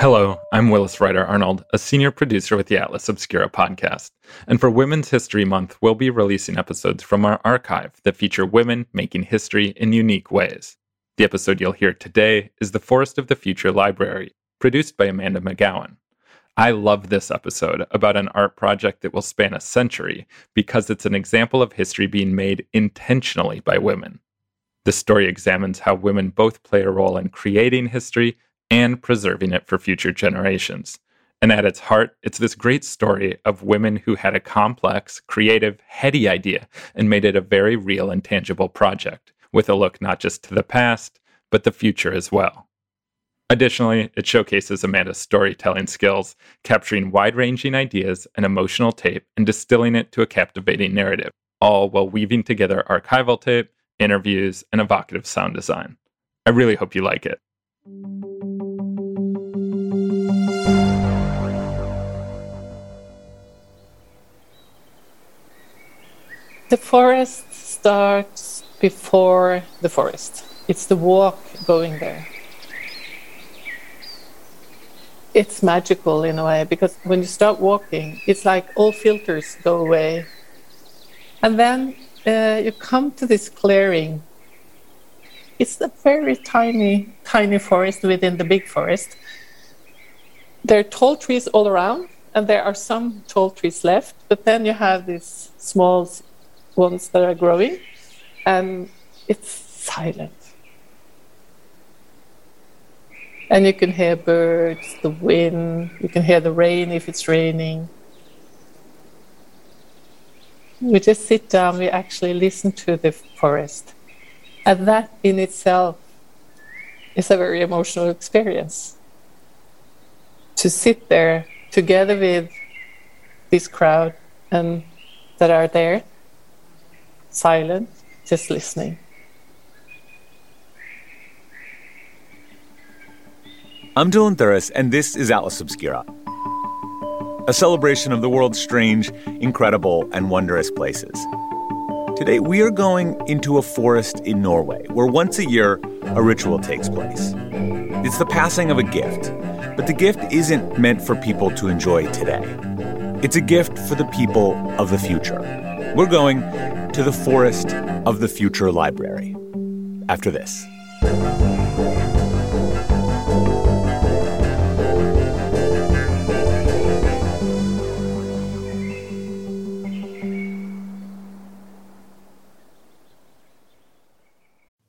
Hello, I'm Willis Ryder Arnold, a senior producer with the Atlas Obscura podcast. And for Women's History Month, we'll be releasing episodes from our archive that feature women making history in unique ways. The episode you'll hear today is The Forest of the Future Library, produced by Amanda McGowan. I love this episode about an art project that will span a century because it's an example of history being made intentionally by women. The story examines how women both play a role in creating history and preserving it for future generations. And at its heart, it's this great story of women who had a complex, creative, heady idea and made it a very real and tangible project, with a look not just to the past, but the future as well. Additionally, it showcases Amanda's storytelling skills, capturing wide ranging ideas and emotional tape and distilling it to a captivating narrative, all while weaving together archival tape, interviews, and evocative sound design. I really hope you like it. The forest starts before the forest. It's the walk going there. It's magical in a way because when you start walking, it's like all filters go away. And then uh, you come to this clearing. It's a very tiny, tiny forest within the big forest. There are tall trees all around, and there are some tall trees left, but then you have these small ones that are growing, and it's silent. And you can hear birds, the wind, you can hear the rain if it's raining. We just sit down, we actually listen to the forest. And that in itself is a very emotional experience. To sit there together with this crowd and that are there silent, just listening. I'm Dylan Thuras, and this is Atlas Obscura, a celebration of the world's strange, incredible, and wondrous places. Today, we are going into a forest in Norway, where once a year a ritual takes place. It's the passing of a gift, but the gift isn't meant for people to enjoy today. It's a gift for the people of the future. We're going to the Forest of the Future Library after this.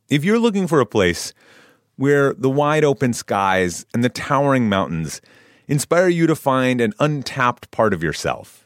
If you're looking for a place where the wide open skies and the towering mountains inspire you to find an untapped part of yourself,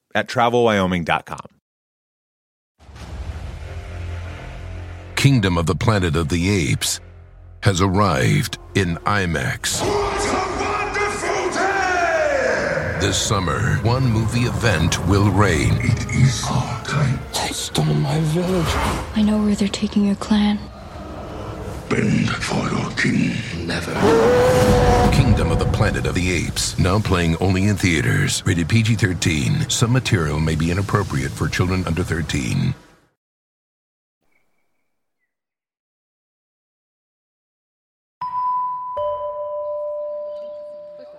at travelwyoming.com. Kingdom of the Planet of the Apes has arrived in IMAX. This summer, one movie event will reign. It is our time. They stole my village. I know where they're taking your clan. Bend for your king. Never. Kingdom of the Planet of the Apes, now playing only in theaters. Rated PG 13. Some material may be inappropriate for children under 13.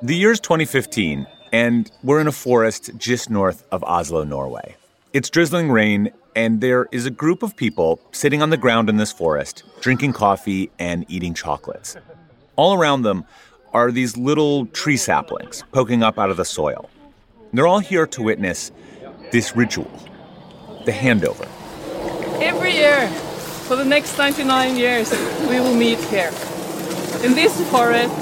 The year's 2015, and we're in a forest just north of Oslo, Norway. It's drizzling rain, and there is a group of people sitting on the ground in this forest, drinking coffee and eating chocolates. All around them are these little tree saplings poking up out of the soil. They're all here to witness this ritual, the handover. Every year, for the next 99 years, we will meet here. In this forest,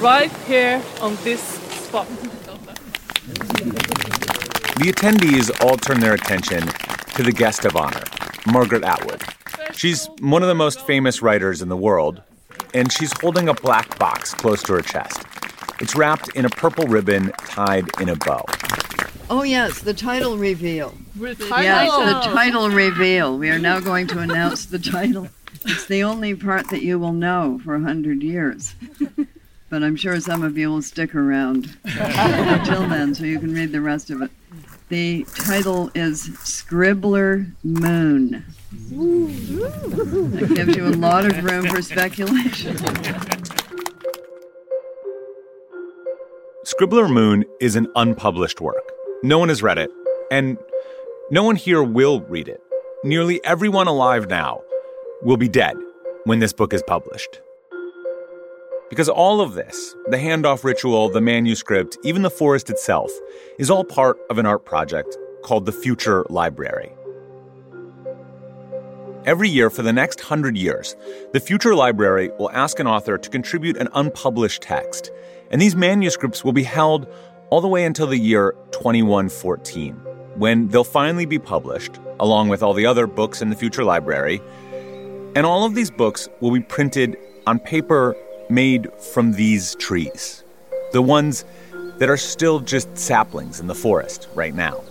right here on this spot. The attendees all turn their attention to the guest of honor, Margaret Atwood. She's one of the most famous writers in the world, and she's holding a black box close to her chest. It's wrapped in a purple ribbon tied in a bow. Oh, yes, the title reveal. Title. Yes, the title reveal. We are now going to announce the title. It's the only part that you will know for a hundred years. But I'm sure some of you will stick around until then so you can read the rest of it. The title is Scribbler Moon. That gives you a lot of room for speculation. Scribbler Moon is an unpublished work. No one has read it, and no one here will read it. Nearly everyone alive now will be dead when this book is published. Because all of this, the handoff ritual, the manuscript, even the forest itself, is all part of an art project called the Future Library. Every year for the next hundred years, the Future Library will ask an author to contribute an unpublished text, and these manuscripts will be held all the way until the year 2114, when they'll finally be published, along with all the other books in the Future Library. And all of these books will be printed on paper made from these trees, the ones that are still just saplings in the forest right now.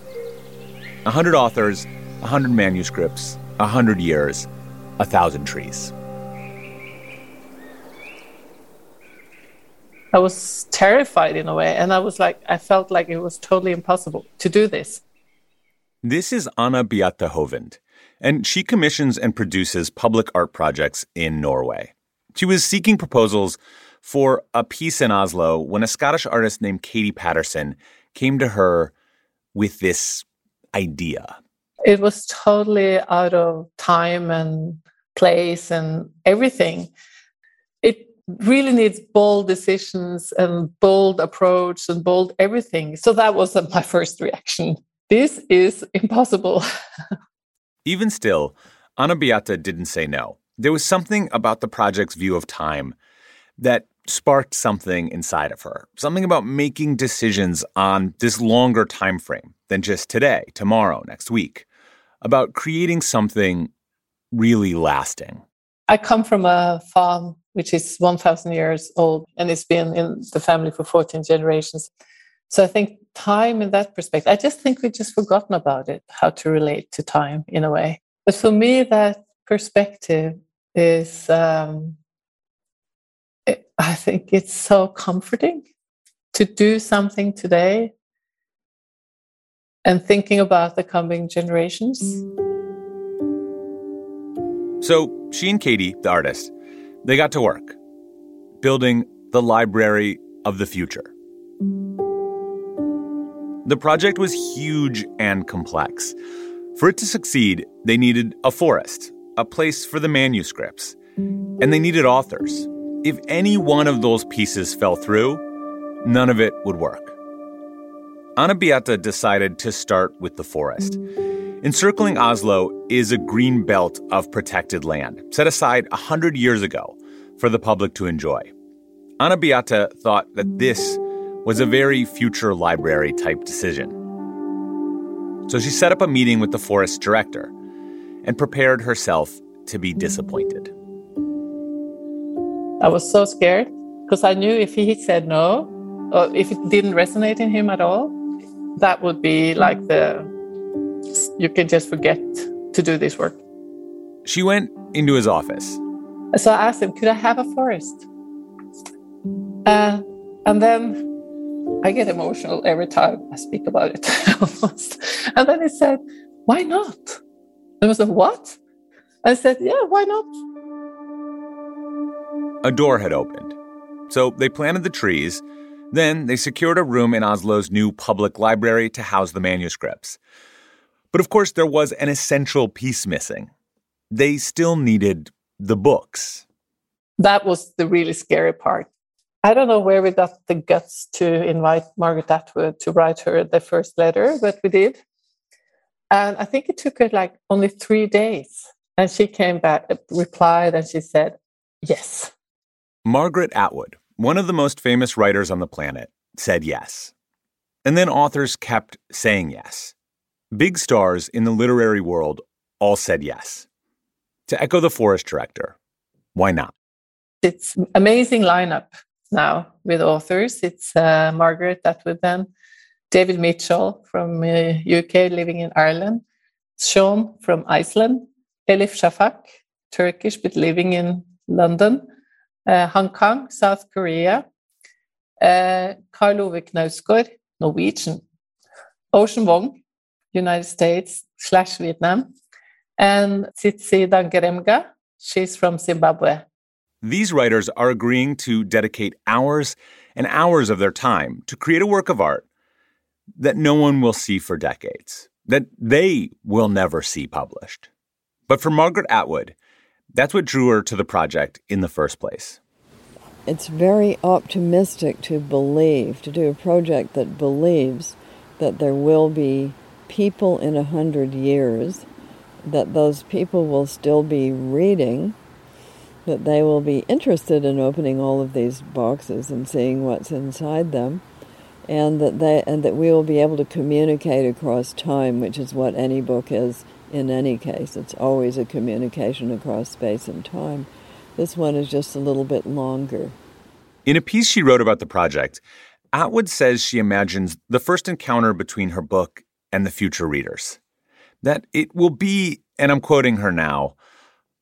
A hundred authors, a hundred manuscripts, a hundred years, a thousand trees. I was terrified in a way, and I was like, I felt like it was totally impossible to do this. This is Anne Beate Hovland, and she commissions and produces public art projects in Norway. She was seeking proposals for a piece in Oslo when a Scottish artist named Katie Paterson came to her with this idea. It was totally out of time and place and everything. It really needs bold decisions and bold approach and bold everything. So that was my first reaction. This is impossible. Even still, Anne Beate didn't say no. There was something about the project's view of time that sparked something inside of her. Something about making decisions on this longer time frame than just today, tomorrow, next week. About creating something really lasting. I come from a farm which is 1,000 years old and it's been in the family for 14 generations. So I think time in that perspective, I just think we've just forgotten about it, how to relate to time in a way. But for me, that perspective is, um, it, I think it's so comforting to do something today and thinking about the coming generations. So she and Katie, the artist, they got to work building the Library of the Future. The project was huge and complex. For it to succeed, they needed a forest, a place for the manuscripts, and they needed authors. If any one of those pieces fell through, none of it would work. Anne Beate decided to start with the forest. Encircling Oslo is a green belt of protected land set aside 100 years ago for the public to enjoy. Anne Beate thought that this was a very future library type decision. So she set up a meeting with the forest director and prepared herself to be disappointed. I was so scared because I knew if he said no, or if it didn't resonate in him at all, that would be like the you can just forget to do this work. She went into his office. So I asked him, could I have a forest? Uh, and then I get emotional every time I speak about it. and then he said, why not? And I was like, what? I said, yeah, why not? A door had opened. So they planted the trees. Then they secured a room in Oslo's new public library to house the manuscripts. But of course, there was an essential piece missing. They still needed the books. That was the really scary part. I don't know where we got the guts to invite Margaret Atwood to write her the first letter, but we did. And I think it took her like only three days. And she came back, replied, and she said, yes. Margaret Atwood, one of the most famous writers on the planet, said yes. And then authors kept saying yes. Big stars in the literary world all said yes. To echo the forest director, why not? It's amazing lineup. now with authors. It's uh, Margaret Atwood, then David Mitchell from uh, UK, living in Ireland, Sjón from Iceland, Elif Shafak, Turkish but living in London, Han Kang, South Korea, uh, Karl Ove Knausgård, Norwegian, Ocean Vuong, United States slash Vietnam, and Tsitsi Dangarembga, she's from Zimbabwe. These writers are agreeing to dedicate hours and hours of their time to create a work of art that no one will see for decades, that they will never see published. But for Margaret Atwood, that's what drew her to the project in the first place. It's very optimistic to believe, to do a project that believes that there will be people in a hundred years, that those people will still be reading that they will be interested in opening all of these boxes and seeing what's inside them and that they and that we will be able to communicate across time which is what any book is in any case it's always a communication across space and time. This one is just a little bit longer. In a piece she wrote about the project atwood says she imagines the first encounter between her book and the future readers. That it will be and i'm quoting her now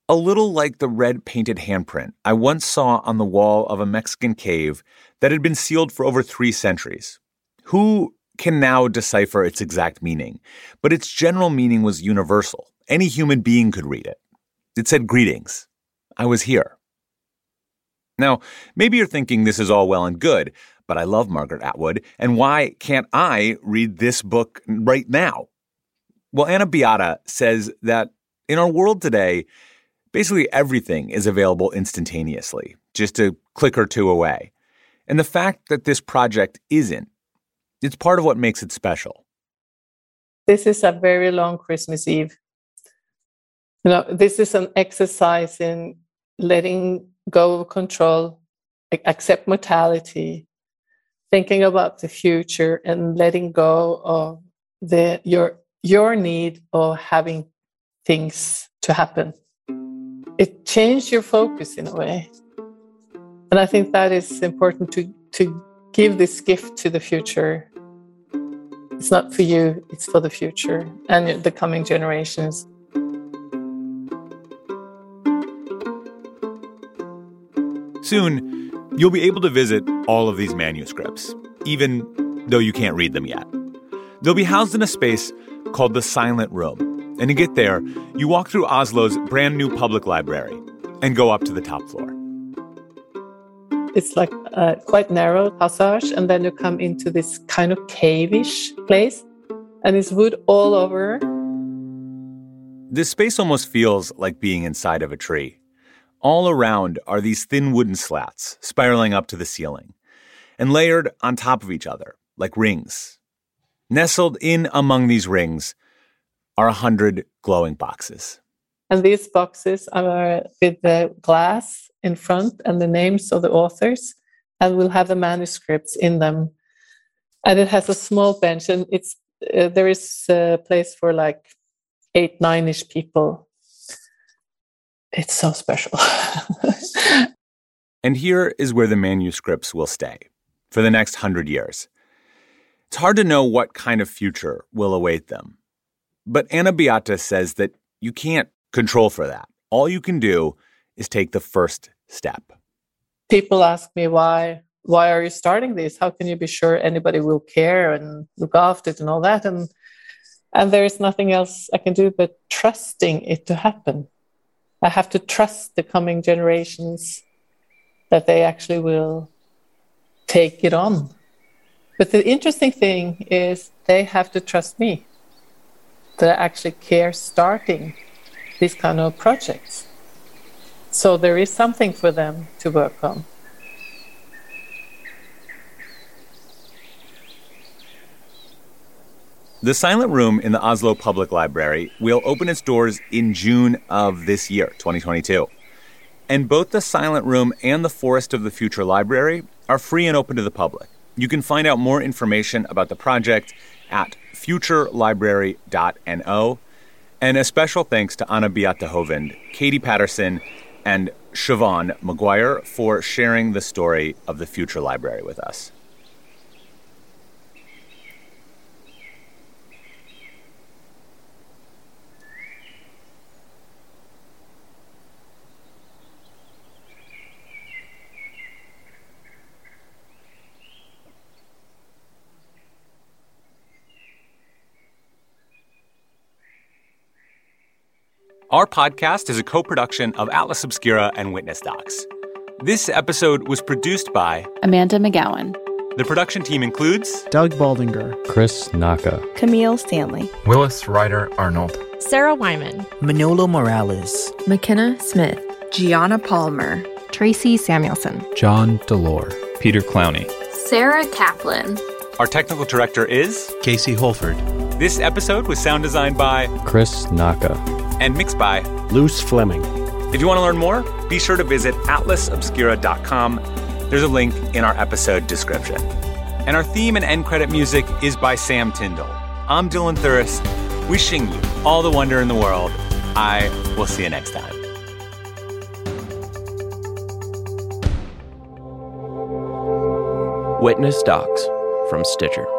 a little like the red painted handprint I once saw on the wall of a Mexican cave that had been sealed for over three centuries. Who can now decipher its exact meaning? But its general meaning was universal. Any human being could read it. It said, Greetings. I was here. Now, maybe you're thinking this is all well and good, but I love Margaret Atwood, and why can't I read this book right now? Well, Anne Beate says that in our world today, Basically, everything is available instantaneously, just a click or two away. And the fact that this project isn't, it's part of what makes it special. This is a very long Christmas Eve. You know, this is an exercise in letting go of control, accept mortality, thinking about the future, and letting go of the your your need of having things to happen it changed your focus in a way. And I think that is important to, to give this gift to the future. It's not for you, it's for the future and the coming generations. Soon, you'll be able to visit all of these manuscripts, even though you can't read them yet. They'll be housed in a space called the Silent Room and to get there, you walk through Oslo's brand new public library and go up to the top floor. It's like a quite narrow passage, and then you come into this kind of cavish place, and it's wood all over. This space almost feels like being inside of a tree. All around are these thin wooden slats spiraling up to the ceiling and layered on top of each other like rings. Nestled in among these rings are a 100 glowing boxes. And these boxes are with the glass in front and the names of the authors, and we'll have the manuscripts in them. And it has a small bench, and it's uh, there is a place for like eight, nine ish people. It's so special. and here is where the manuscripts will stay for the next hundred years. It's hard to know what kind of future will await them. But Anne Beate says that you can't control for that. All you can do is take the first step. People ask me why why are you starting this? How can you be sure anybody will care and look after it and all that? And and there is nothing else I can do but trusting it to happen. I have to trust the coming generations that they actually will take it on. But the interesting thing is they have to trust me that I actually care starting these kind of projects. So there is something for them to work on. The Silent Room in the Oslo Public Library will open its doors in June of this year, 2022. And both the Silent Room and the Forest of the Future Library are free and open to the public. You can find out more information about the project at futurelibrary.no. And a special thanks to Anne Beate Hovland, Katie Paterson, and Siobhan McGuire for sharing the story of the future library with us. Our podcast is a co production of Atlas Obscura and Witness Docs. This episode was produced by Amanda McGowan. The production team includes Doug Baldinger, Chris Naka, Camille Stanley, Willis Ryder Arnold, Sarah Wyman, Manolo Morales, McKenna Smith, Gianna Palmer, Tracy Samuelson, John Delore, Peter Clowney, Sarah Kaplan. Our technical director is Casey Holford. This episode was sound designed by Chris Naka and mixed by Luce Fleming. If you want to learn more, be sure to visit atlasobscura.com. There's a link in our episode description. And our theme and end credit music is by Sam Tyndall. I'm Dylan Thuras, wishing you all the wonder in the world. I will see you next time. Witness Docs from Stitcher.